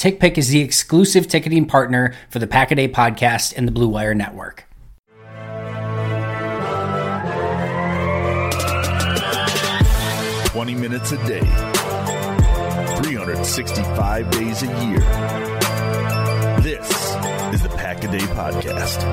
TickPick is the exclusive ticketing partner for the Pack a Day podcast and the Blue Wire Network. Twenty minutes a day, 365 days a year. This is the Pack a Day Podcast.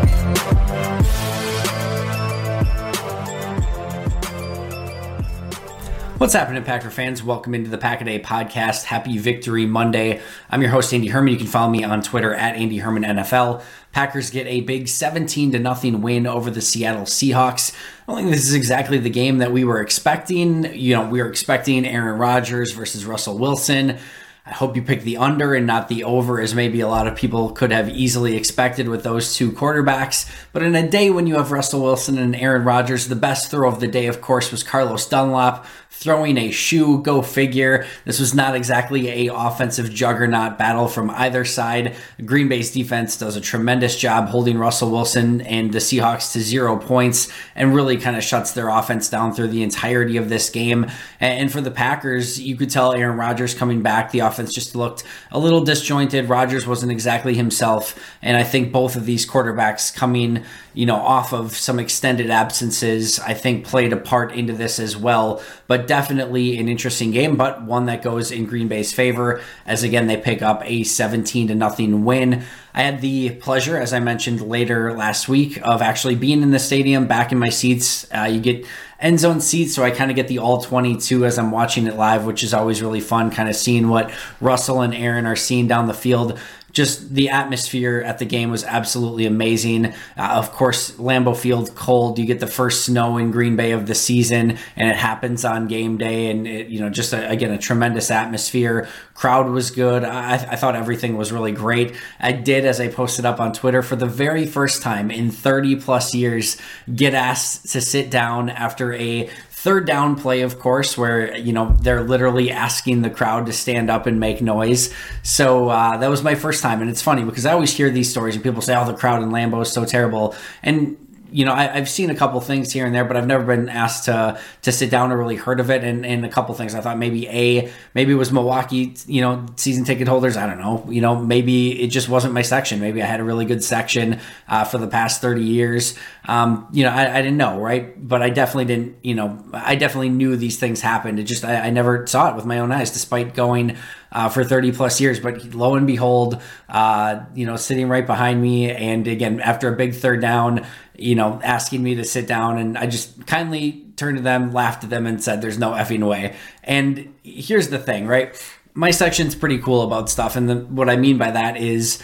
What's happening, Packer fans? Welcome into the Pack a Day podcast. Happy Victory Monday. I'm your host, Andy Herman. You can follow me on Twitter at Andy Herman NFL. Packers get a big 17 to nothing win over the Seattle Seahawks. I don't think this is exactly the game that we were expecting. You know, we were expecting Aaron Rodgers versus Russell Wilson. I hope you pick the under and not the over, as maybe a lot of people could have easily expected with those two quarterbacks. But in a day when you have Russell Wilson and Aaron Rodgers, the best throw of the day, of course, was Carlos Dunlap throwing a shoe. Go figure. This was not exactly a offensive juggernaut battle from either side. Green Bay's defense does a tremendous job holding Russell Wilson and the Seahawks to zero points and really kind of shuts their offense down through the entirety of this game. And for the Packers, you could tell Aaron Rodgers coming back, the offense just looked a little disjointed. Rodgers wasn't exactly himself. And I think both of these quarterbacks coming, you know, off of some extended absences, I think played a part into this as well. But definitely an interesting game, but one that goes in Green Bay's favor as again they pick up a 17 to nothing win. I had the pleasure, as I mentioned later last week, of actually being in the stadium, back in my seats. Uh, you get end zone seats, so I kind of get the all 22 as I'm watching it live, which is always really fun, kind of seeing what Russell and Aaron are seeing down the field just the atmosphere at the game was absolutely amazing. Uh, of course, Lambeau Field cold. You get the first snow in Green Bay of the season, and it happens on game day. And it, you know, just a, again a tremendous atmosphere. Crowd was good. I, I thought everything was really great. I did, as I posted up on Twitter, for the very first time in 30 plus years, get asked to sit down after a third down play, of course, where you know they're literally asking the crowd to stand up and make noise. So uh, that was my first time, and it's funny because I always hear these stories and people say, "Oh, the crowd in Lambeau is so terrible," and you know, I, have seen a couple things here and there, but I've never been asked to to sit down or really heard of it. And, and a couple things I thought maybe a maybe it was Milwaukee, you know, season ticket holders. I don't know. You know, maybe it just wasn't my section. Maybe I had a really good section uh, for the past thirty years. Um, you know, I, I, didn't know, right? But I definitely didn't. You know, I definitely knew these things happened. It just I, I never saw it with my own eyes, despite going uh, for 30 plus years. But lo and behold, uh, you know, sitting right behind me, and again, after a big third down, you know, asking me to sit down, and I just kindly turned to them, laughed at them, and said, "There's no effing way." And here's the thing, right? My section's pretty cool about stuff, and the, what I mean by that is.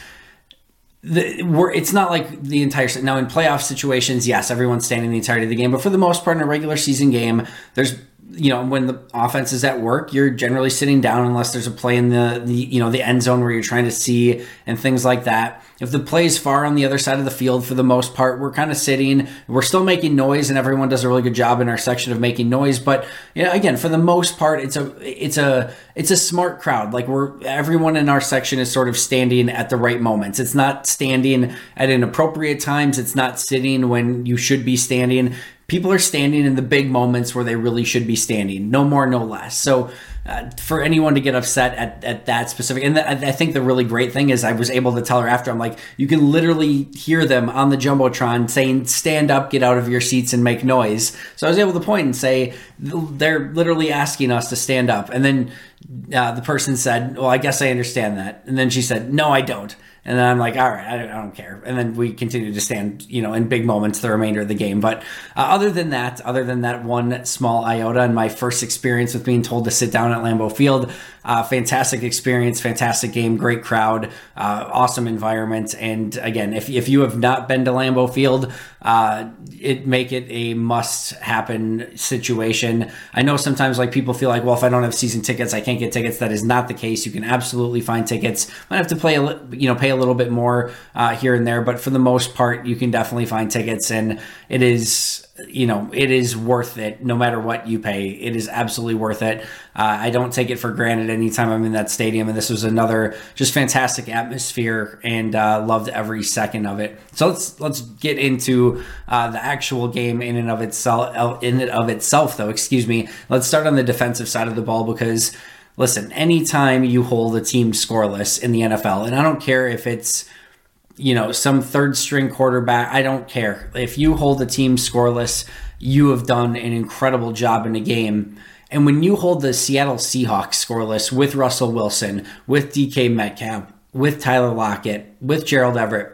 The, we're, it's not like the entire now in playoff situations yes everyone's standing the entirety of the game but for the most part in a regular season game there's you know when the offense is at work you're generally sitting down unless there's a play in the, the you know the end zone where you're trying to see and things like that. If the play is far on the other side of the field for the most part we're kind of sitting we're still making noise and everyone does a really good job in our section of making noise but you know, again for the most part it's a it's a it's a smart crowd. Like we're everyone in our section is sort of standing at the right moments. It's not standing at inappropriate times. It's not sitting when you should be standing people are standing in the big moments where they really should be standing, no more, no less. So uh, for anyone to get upset at, at that specific, and I think the really great thing is I was able to tell her after, I'm like, you can literally hear them on the Jumbotron saying, stand up, get out of your seats and make noise. So I was able to point and say, they're literally asking us to stand up. And then uh, the person said, well, I guess I understand that. And then she said, no, I don't. And then I'm like, all right, I, don't care. And then we continue to stand, you know, in big moments the remainder of the game. But uh, other than that, other than that one small iota and my first experience with being told to sit down at Lambeau Field, uh, fantastic experience, fantastic game, great crowd, uh, awesome environment. And again, if, if you have not been to Lambeau Field, uh, it make it a must happen situation. I know sometimes like people feel like, well, if I don't have season tickets, I can't get tickets. That is not the case. You can absolutely find tickets. Might have to play a you know pay a little bit more uh, here and there, but for the most part, you can definitely find tickets, and it is you know, it is worth it no matter what you pay. It is absolutely worth it. Uh, I don't take it for granted anytime I'm in that stadium. And this was another just fantastic atmosphere and uh, loved every second of it. So let's let's get into uh, the actual game in and of itself. In and of itself, though, excuse me. Let's start on the defensive side of the ball because listen, anytime you hold a team scoreless in the NFL, and I don't care if it's you know, some third string quarterback. I don't care. If you hold the team scoreless, you have done an incredible job in a game. And when you hold the Seattle Seahawks scoreless with Russell Wilson, with DK Metcalf, with Tyler Lockett, with Gerald Everett,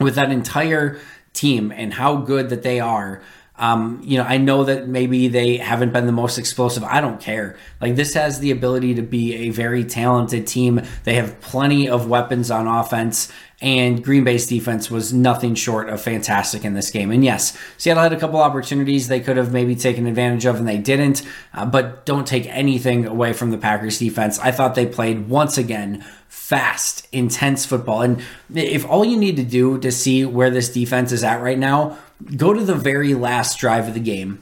with that entire team and how good that they are, um, you know, I know that maybe they haven't been the most explosive. I don't care. Like this has the ability to be a very talented team. They have plenty of weapons on offense, and Green Bay's defense was nothing short of fantastic in this game. And yes, Seattle had a couple opportunities they could have maybe taken advantage of, and they didn't. Uh, but don't take anything away from the Packers defense. I thought they played once again fast, intense football. And if all you need to do to see where this defense is at right now go to the very last drive of the game.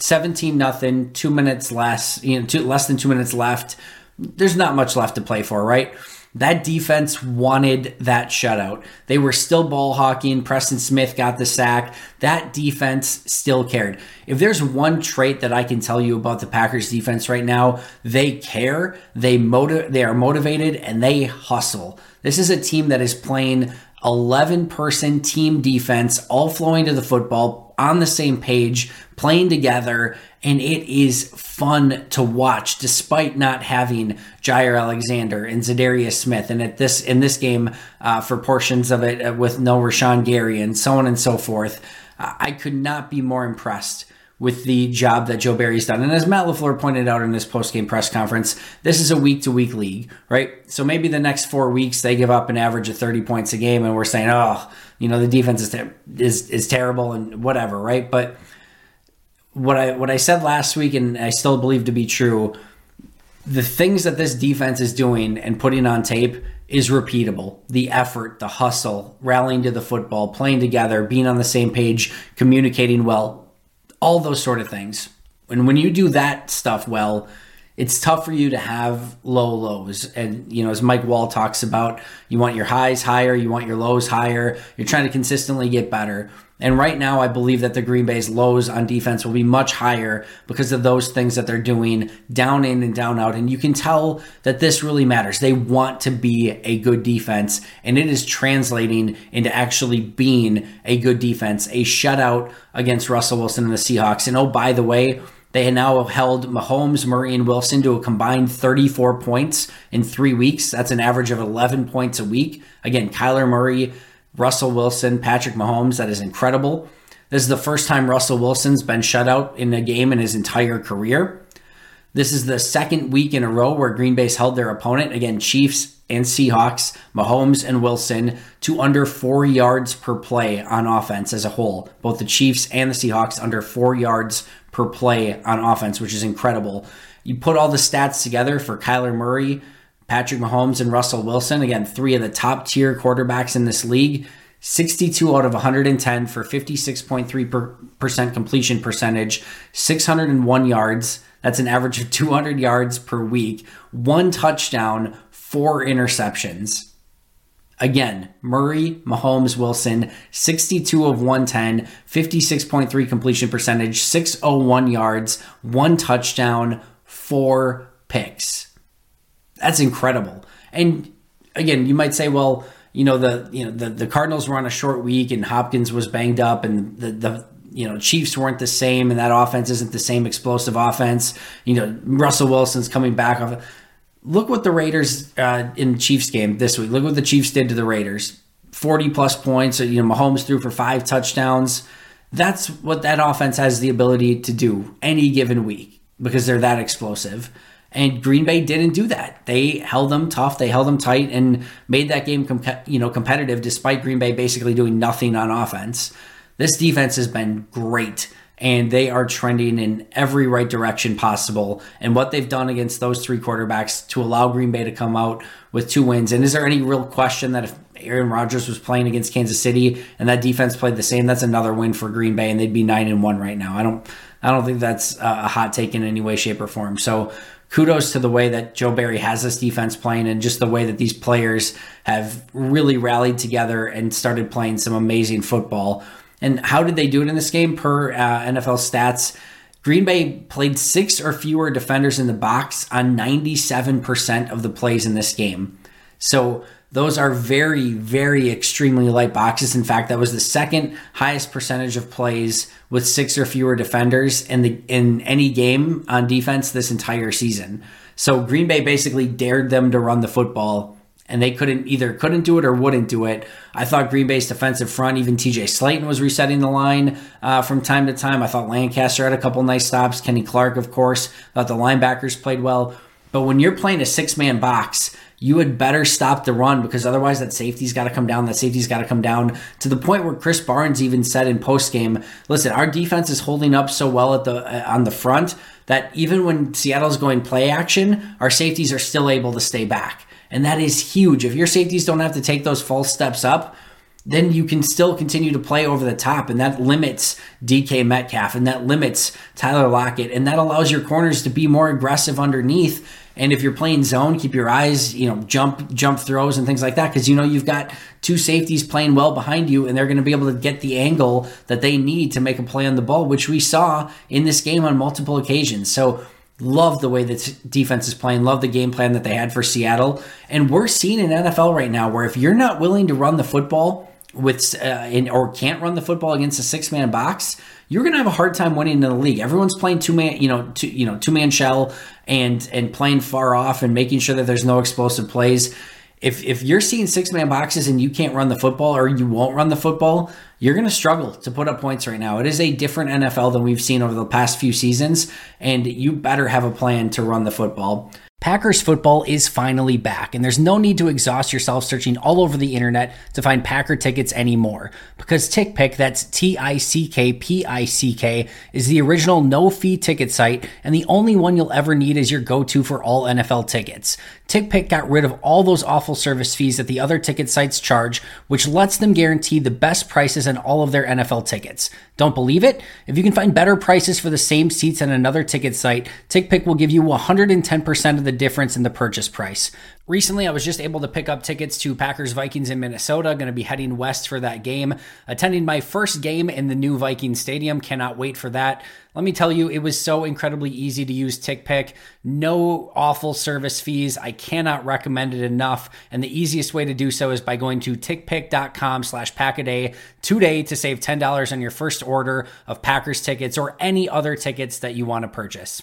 17 nothing, 2 minutes less, you know, two, less than 2 minutes left. There's not much left to play for, right? That defense wanted that shutout. They were still ball hawking. Preston Smith got the sack. That defense still cared. If there's one trait that I can tell you about the Packers defense right now, they care, they motiv- they are motivated and they hustle. This is a team that is playing 11 person team defense, all flowing to the football on the same page, playing together, and it is fun to watch despite not having Jaire Alexander and Za'Darius Smith. And at this in this game, uh, for portions of it uh, with no Rashan Gary and so on and so forth, uh, I could not be more impressed with the job that Joe Barry's done. And as Matt LaFleur pointed out in his post-game press conference, this is a week-to-week league, right? So maybe the next four weeks they give up an average of 30 points a game and we're saying, oh, you know, the defense is, ter- is, is terrible and whatever, right? But what I, what I said last week, and I still believe to be true, the things that this defense is doing and putting on tape is repeatable. The effort, the hustle, rallying to the football, playing together, being on the same page, communicating well, all those sort of things. And when you do that stuff well, it's tough for you to have low lows. And, you know, as Mike Wall talks about, you want your highs higher, you want your lows higher. You're trying to consistently get better. And right now, I believe that the Green Bay's lows on defense will be much higher because of those things that they're doing down in and down out. And you can tell that this really matters. They want to be a good defense, and it is translating into actually being a good defense. A shutout against Russell Wilson and the Seahawks. And oh, by the way, they now held Mahomes, Murray, and Wilson to a combined 34 points in three weeks. That's an average of 11 points a week. Again, Kyler Murray Russell Wilson, Patrick Mahomes. That is incredible. This is the first time Russell Wilson's been shut out in a game in his entire career. This is the second week in a row where Green Bay's held their opponent, again, Chiefs and Seahawks, Mahomes and Wilson, to under four yards per play on offense as a whole. Both the Chiefs and the Seahawks under four yards per play on offense, which is incredible. You put all the stats together for Kyler Murray, Patrick Mahomes and Russell Wilson, again, three of the top tier quarterbacks in this league. 62 out of 110 for 56.3% completion percentage, 601 yards. That's an average of 200 yards per week, one touchdown, four interceptions. Again, Murray, Mahomes, Wilson, 62 of 110, 56.3 completion percentage, 601 yards, one touchdown, four picks. That's incredible. And again, you might say, well, you know the you know the, the Cardinals were on a short week and Hopkins was banged up and the the you know Chiefs weren't the same and that offense isn't the same explosive offense. You know Russell Wilson's coming back off. Look what the Raiders uh, in Chiefs game this week. Look what the Chiefs did to the Raiders. 40 plus points. You know Mahomes threw for five touchdowns. That's what that offense has the ability to do any given week because they're that explosive. And Green Bay didn't do that. They held them tough, they held them tight, and made that game com- you know competitive, despite Green Bay basically doing nothing on offense. This defense has been great, and they are trending in every right direction possible. And what they've done against those three quarterbacks to allow Green Bay to come out with two wins. And is there any real question that if Aaron Rodgers was playing against Kansas City and that defense played the same, that's another win for Green Bay, and they'd be nine and one right now. I don't, I don't think that's a hot take in any way, shape, or form. So kudos to the way that Joe Barry has this defense playing and just the way that these players have really rallied together and started playing some amazing football. And how did they do it in this game per uh, NFL stats? Green Bay played six or fewer defenders in the box on 97% of the plays in this game. So those are very, very extremely light boxes. In fact, that was the second highest percentage of plays with six or fewer defenders in the in any game on defense this entire season. So Green Bay basically dared them to run the football and they couldn't either couldn't do it or wouldn't do it. I thought Green Bay's defensive front, even TJ Slaton was resetting the line uh, from time to time. I thought Lancaster had a couple nice stops. Kenny Clark, of course, thought the linebackers played well. But when you're playing a six man box, you had better stop the run because otherwise that safety's got to come down. That safety's got to come down to the point where Krys Barnes even said in post game, "Listen, our defense is holding up so well at the uh, on the front that even when Seattle's going play action, our safeties are still able to stay back." And that is huge. If your safeties don't have to take those false steps up, then you can still continue to play over the top. And that limits DK Metcalf and that limits Tyler Lockett. And that allows your corners to be more aggressive underneath and if you're playing zone, keep your eyes, you know, jump jump throws and things like that because you know you've got two safeties playing well behind you and they're going to be able to get the angle that they need to make a play on the ball, which we saw in this game on multiple occasions. So love the way that defense is playing, love the game plan that they had for Seattle. And we're seeing in NFL right now where if you're not willing to run the football with uh, in, or can't run the football against a six man box, you're going to have a hard time winning in the league. Everyone's playing two man, you know, two, you know, two man shell and and playing far off and making sure that there's no explosive plays. If if you're seeing six man boxes and you can't run the football or you won't run the football, you're going to struggle to put up points right now. It is a different NFL than we've seen over the past few seasons, and you better have a plan to run the football. Packers football is finally back, and there's no need to exhaust yourself searching all over the internet to find Packer tickets anymore. Because TickPick, that's T I C K P I C K, is the original no fee ticket site and the only one you'll ever need as your go to for all NFL tickets. TickPick got rid of all those awful service fees that the other ticket sites charge, which lets them guarantee the best prices on all of their NFL tickets. Don't believe it? If you can find better prices for the same seats on another ticket site, TickPick will give you 110% of the difference in the purchase price. Recently, I was just able to pick up tickets to Packers Vikings in Minnesota. Going to be heading west for that game. Attending my first game in the new Viking Stadium. Cannot wait for that. Let me tell you, it was so incredibly easy to use TickPick. No awful service fees. I cannot recommend it enough. And the easiest way to do so is by going to tickpick.com slash packaday today to save $10 on your first order of Packers tickets or any other tickets that you want to purchase.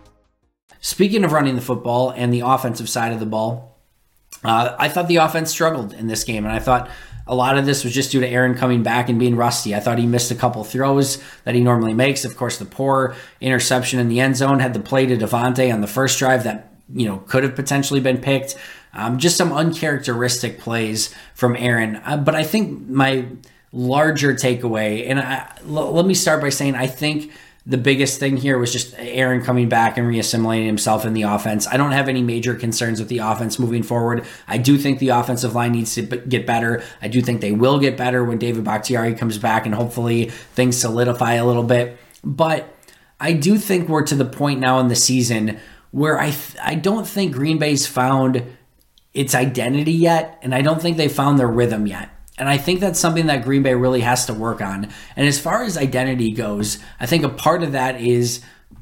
Speaking of running the football and the offensive side of the ball, uh, I thought the offense struggled in this game, and I thought a lot of this was just due to Aaron coming back and being rusty. I thought he missed a couple throws that he normally makes. Of course, the poor interception in the end zone had the play to Davante on the first drive that you know could have potentially been picked. Um, just some uncharacteristic plays from Aaron. Uh, but I think my larger takeaway, and I, l- let me start by saying I think the biggest thing here was just Aaron coming back and reassimilating himself in the offense. I don't have any major concerns with the offense moving forward. I do think the offensive line needs to get better. I do think they will get better when David Bakhtiari comes back and hopefully things solidify a little bit. But I do think we're to the point now in the season where I th- I don't think Green Bay's found its identity yet, and I don't think they found their rhythm yet. And I think that's something that Green Bay really has to work on. And as far as identity goes, I think a part of that is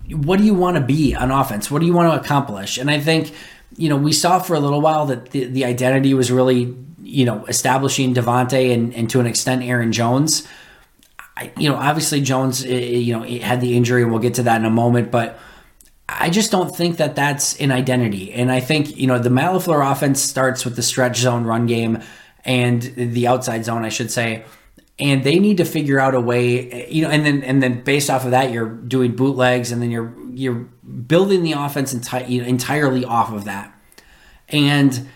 what do you want to be on offense? What do you want to accomplish? And I think, you know, we saw for a little while that the, the identity was really, you know, establishing Davante and, and to an extent Aaron Jones. I, you know, obviously Jones, eh, eh, you know, had the injury, and we'll get to that in a moment, but I just don't think that that's an identity. And I think, you know, the Matt LaFleur offense starts with the stretch zone run game and the outside zone, I should say. And they need to figure out a way, you know, and then and then based off of that, you're doing bootlegs, and then you're you're building the offense enti- you know, entirely off of that. And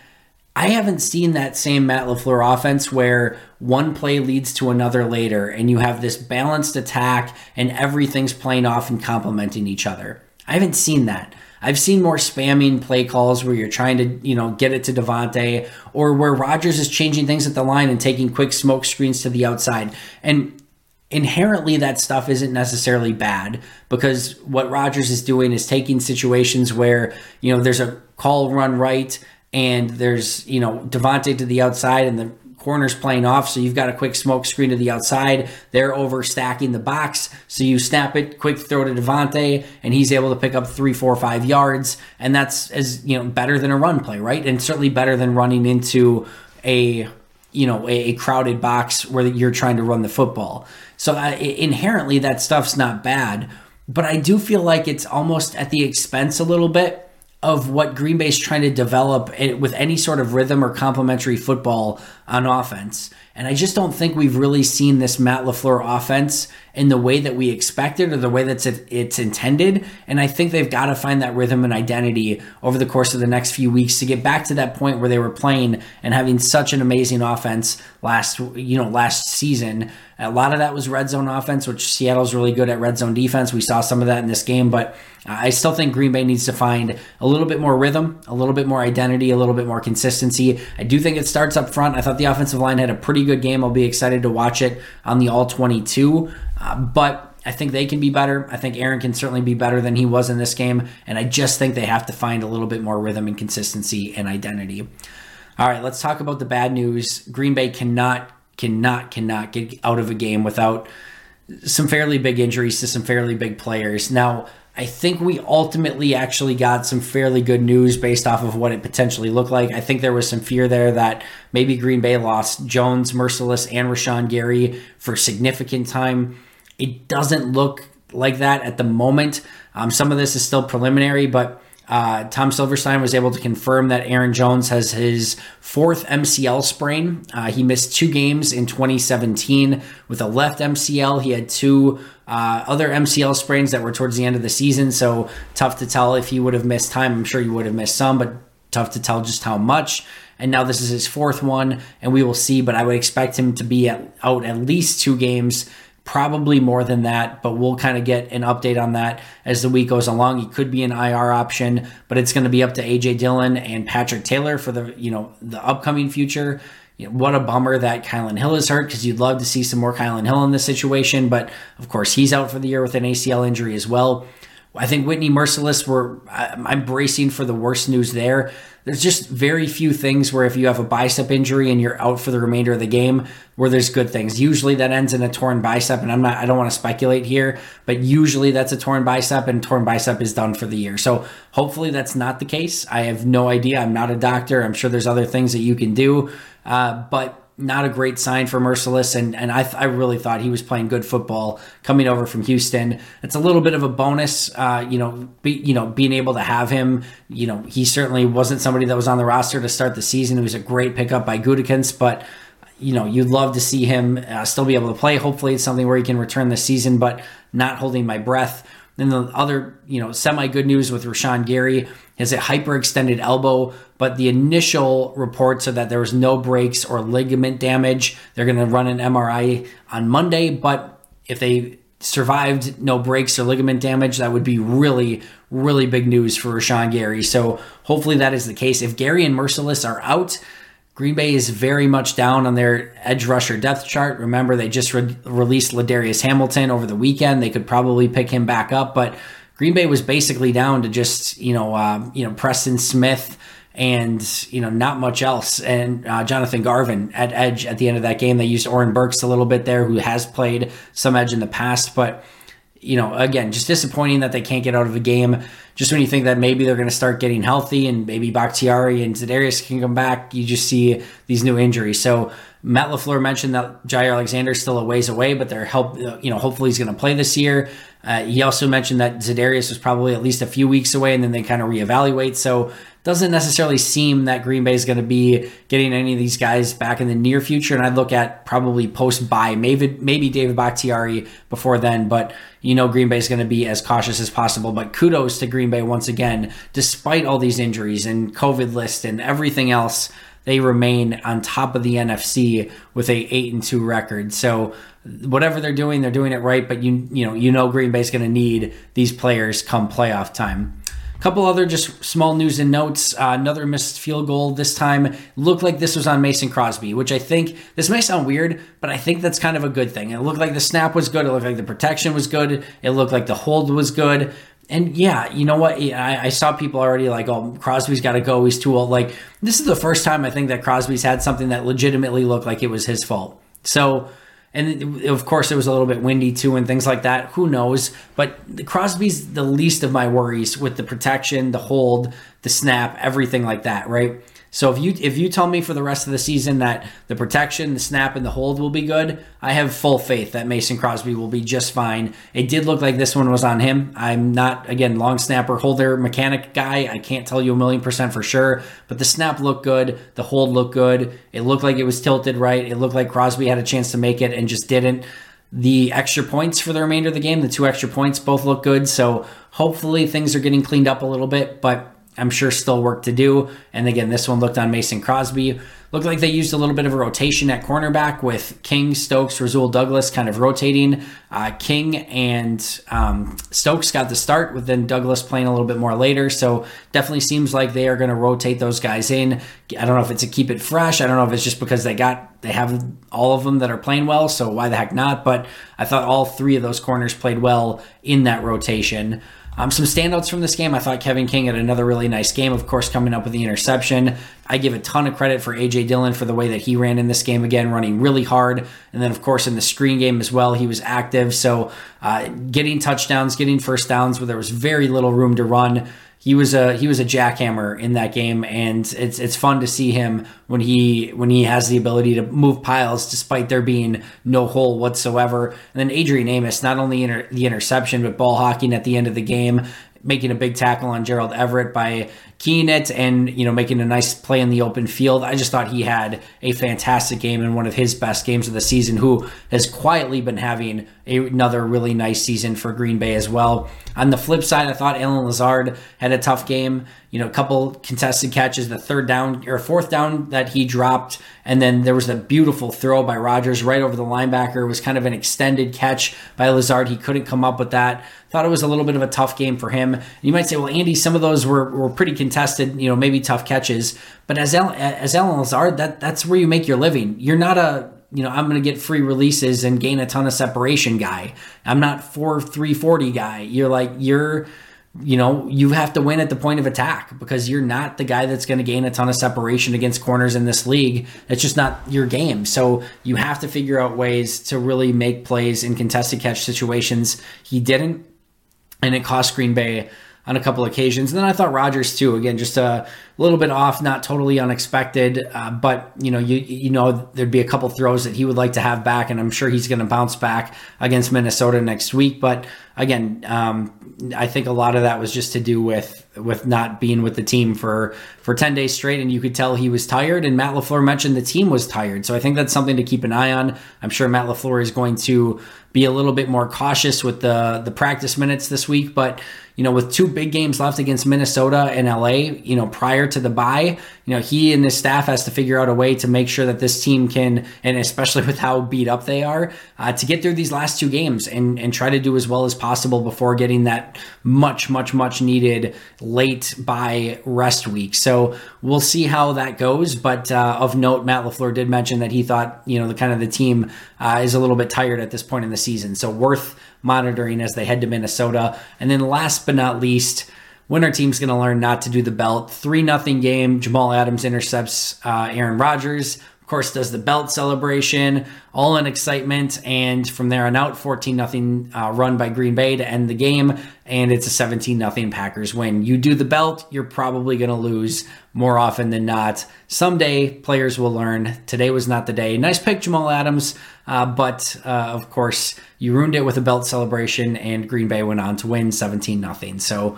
I haven't seen that same Matt LaFleur offense where one play leads to another later and you have this balanced attack and everything's playing off and complementing each other. I haven't seen that. I've seen more spamming play calls where you're trying to, you know, get it to Davante or where Rodgers is changing things at the line and taking quick smoke screens to the outside. And inherently that stuff isn't necessarily bad because what Rodgers is doing is taking situations where, you know, there's a call run right and there's, you know, Davante to the outside and the corners playing off, so you've got a quick smoke screen to the outside. They're over stacking the box, so you snap it, quick throw to Davante, and he's able to pick up three, four, five yards, and that's as you know better than a run play, right? And certainly better than running into a you know a, a crowded box where you're trying to run the football. So uh, inherently, that stuff's not bad, but I do feel like it's almost at the expense a little bit of what Green Bay's trying to develop with any sort of rhythm or complementary football on offense. And I just don't think we've really seen this Matt LaFleur offense in the way that we expected or the way that it's intended. And I think they've got to find that rhythm and identity over the course of the next few weeks to get back to that point where they were playing and having such an amazing offense last, you know, last season. A lot of that was red zone offense, which Seattle's really good at red zone defense. We saw some of that in this game, but I still think Green Bay needs to find a little bit more rhythm, a little bit more identity, a little bit more consistency. I do think it starts up front. I thought the offensive line had a pretty good game. I'll be excited to watch it on the All 22. Uh, but I think they can be better. I think Aaron can certainly be better than he was in this game. And I just think they have to find a little bit more rhythm and consistency and identity. All right, let's talk about the bad news. Green Bay cannot, cannot, cannot get out of a game without some fairly big injuries to some fairly big players. Now, I think we ultimately actually got some fairly good news based off of what it potentially looked like. I think there was some fear there that maybe Green Bay lost Jones, Mercilus, and Rashan Gary for significant time. It doesn't look like that at the moment. Um, some of this is still preliminary, but uh, Tom Silverstein was able to confirm that Aaron Jones has his fourth MCL sprain. Uh, he missed two games in 2017 with a left MCL. He had two uh, other MCL sprains that were towards the end of the season, so tough to tell if he would have missed time. I'm sure he would have missed some, but tough to tell just how much. And now this is his fourth one, and we will see. But I would expect him to be at, out at least two games probably more than that, but we'll kind of get an update on that as the week goes along. He could be an IR option, but it's going to be up to AJ Dillon and Patrick Taylor for the you know the upcoming future. You know, what a bummer that Kylin Hill is hurt because you'd love to see some more Kylin Hill in this situation, but of course he's out for the year with an ACL injury as well. I think Whitney Mercilus, were I'm bracing for the worst news there. There's just very few things where if you have a bicep injury and you're out for the remainder of the game where there's good things. Usually that ends in a torn bicep and i'm not i don't want to speculate here but usually that's a torn bicep and torn bicep is done for the year. So hopefully that's not the case. I have no idea. I'm not a doctor. I'm sure there's other things that you can do. Uh, but not a great sign for Mercilus, and and I, th- I really thought he was playing good football coming over from Houston. It's a little bit of a bonus, uh, you know, be, you know, being able to have him. You know, he certainly wasn't somebody that was on the roster to start the season. It was a great pickup by Gutekunst, but you know, you'd love to see him uh, still be able to play. Hopefully, it's something where he can return this season, but not holding my breath. Then the other, you know, semi good news with Rashan Gary is a hyperextended elbow, but the initial reports are that there was no breaks or ligament damage. They're going to run an MRI on Monday, but if they survived no breaks or ligament damage, that would be really, really big news for Rashan Gary. So hopefully that is the case. If Gary and Mercilus are out, Green Bay is very much down on their edge rusher depth chart. Remember, they just re- released Ladarius Hamilton over the weekend. They could probably pick him back up, but Green Bay was basically down to just you know uh, you know Preston Smith and you know not much else. And uh, Jonathan Garvin at edge at the end of that game. They used Oren Burks a little bit there, who has played some edge in the past, but you know again, just disappointing that they can't get out of a game just when you think that maybe they're going to start getting healthy and maybe Bakhtiari and Za'Darius can come back, you just see these new injuries. So Matt LaFleur mentioned that Jaire Alexander's still a ways away, but they're help. You know, hopefully he's going to play this year. Uh, he also mentioned that Za'Darius was probably at least a few weeks away, and then they kind of reevaluate. So doesn't necessarily seem that Green Bay is going to be getting any of these guys back in the near future. And I'd look at probably post bye, maybe maybe David Bakhtiari before then. But you know Green Bay is going to be as cautious as possible. But kudos to Green Bay once again, despite all these injuries and COVID list and everything else. They remain on top of the NFC with a eight and two record. So whatever they're doing, they're doing it right. But you you know you know Green Bay's going to need these players come playoff time couple other just small news and notes. Uh, another missed field goal this time looked like this was on Mason Crosby, which I think this may sound weird, but I think that's kind of a good thing. It looked like the snap was good. It looked like the protection was good. It looked like the hold was good. And yeah, you know what? I, I saw people already like, oh, Crosby's got to go. He's too old. Like, this is the first time I think that Crosby's had something that legitimately looked like it was his fault. So, and of course it was a little bit windy too and things like that. Who knows? But crosby's the least of my worries with the protection the hold the snap everything like that right so if you if you tell me for the rest of the season that the protection, the snap, and the hold will be good, I have full faith that Mason Crosby will be just fine. It did look like this one was on him. I'm not again long snapper holder mechanic guy. I can't tell you a million percent for sure, but the snap looked good, the hold looked good. It looked like it was tilted right. It looked like Crosby had a chance to make it and just didn't. The extra points for the remainder of the game, the two extra points, both look good. So hopefully things are getting cleaned up a little bit, but I'm sure still work to do. And again, this one looked on Mason Crosby. Looked like they used a little bit of a rotation at cornerback with King, Stokes, Rasul Douglas kind of rotating. Uh, King and um, Stokes got the start, with then Douglas playing a little bit more later. So definitely seems like they are going to rotate those guys in. I don't know if it's to keep it fresh. I don't know if it's just because they got they have all of them that are playing well. So why the heck not? But I thought all three of those corners played well in that rotation. Um, some standouts from this game. I thought Kevin King had another really nice game, of course, coming up with the interception. I give a ton of credit for A.J. Dillon for the way that he ran in this game again, running really hard. And then, of course, in the screen game as well, he was active. So uh, getting touchdowns, getting first downs where there was very little room to run he was a he was a jackhammer in that game, and it's it's fun to see him when he when he has the ability to move piles despite there being no hole whatsoever. And then Adrian Amos, not only inter, the interception but ball hawking at the end of the game, making a big tackle on Gerald Everett by keying it and you know making a nice play in the open field. I just thought he had a fantastic game and one of his best games of the season. Who has quietly been having another really nice season for Green Bay as well. On the flip side, I thought Allen Lazard had a tough game. You know, a couple contested catches, the third down or fourth down that he dropped, and then there was a beautiful throw by Rodgers right over the linebacker. It was kind of an extended catch by Lazard. He couldn't come up with that. Thought it was a little bit of a tough game for him. You might say, well, Andy, some of those were, were pretty contested, you know, maybe tough catches. But as El, as Allen Lazard, that that's where you make your living. You're not a you know, I'm going to get free releases and gain a ton of separation guy. I'm not 4 340 guy. You're like, you're, you know, you have to win at the point of attack because you're not the guy that's going to gain a ton of separation against corners in this league. It's just not your game. So you have to figure out ways to really make plays in contested catch situations. He didn't, and it cost Green Bay on a couple occasions. And then I thought Rodgers too. Again, just a little bit off, not totally unexpected, uh, but you know, you you know, there'd be a couple throws that he would like to have back, and I'm sure he's going to bounce back against Minnesota next week. But again, um, I think a lot of that was just to do with with not being with the team for for 10 days straight and you could tell he was tired and Matt LaFleur mentioned the team was tired. So I think that's something to keep an eye on. I'm sure Matt LaFleur is going to be a little bit more cautious with the the practice minutes this week, but you know, with two big games left against Minnesota and LA, you know, prior to the bye, you know, he and his staff has to figure out a way to make sure that this team can, and especially with how beat up they are, uh, to get through these last two games and, and try to do as well as possible before getting that much, much, much needed late bye rest week. So we'll see how that goes. But uh, of note, Matt LaFleur did mention that he thought, you know, the kind of the team uh, is a little bit tired at this point in the season. So worth monitoring as they head to Minnesota. And then last but not least, when our team's going to learn not to do the belt. 3 nothing game. Jamal Adams intercepts uh, Aaron Rodgers. Of course, does the belt celebration, all in excitement, and from there on out, 14 nothing uh, run by Green Bay to end the game, and it's a 17 nothing Packers win. You do the belt, you're probably going to lose more often than not. Someday, players will learn. Today was not the day. Nice pick, Jamal Adams, uh, but uh, of course, you ruined it with a belt celebration, and Green Bay went on to win 17 nothing. So.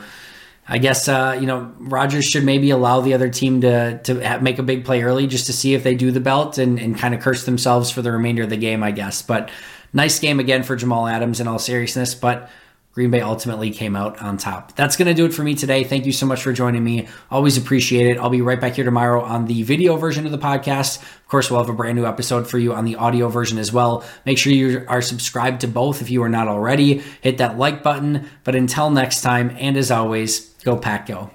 I guess uh, you know Rodgers should maybe allow the other team to to make a big play early just to see if they do the belt and, and kind of curse themselves for the remainder of the game, I guess. But nice game again for Jamal Adams in all seriousness. But Green Bay ultimately came out on top. That's going to do it for me today. Thank you so much for joining me. Always appreciate it. I'll be right back here tomorrow on the video version of the podcast. Of course, we'll have a brand new episode for you on the audio version as well. Make sure you are subscribed to both if you are not already. Hit that like button. But until next time, and as always, Go Pack Go.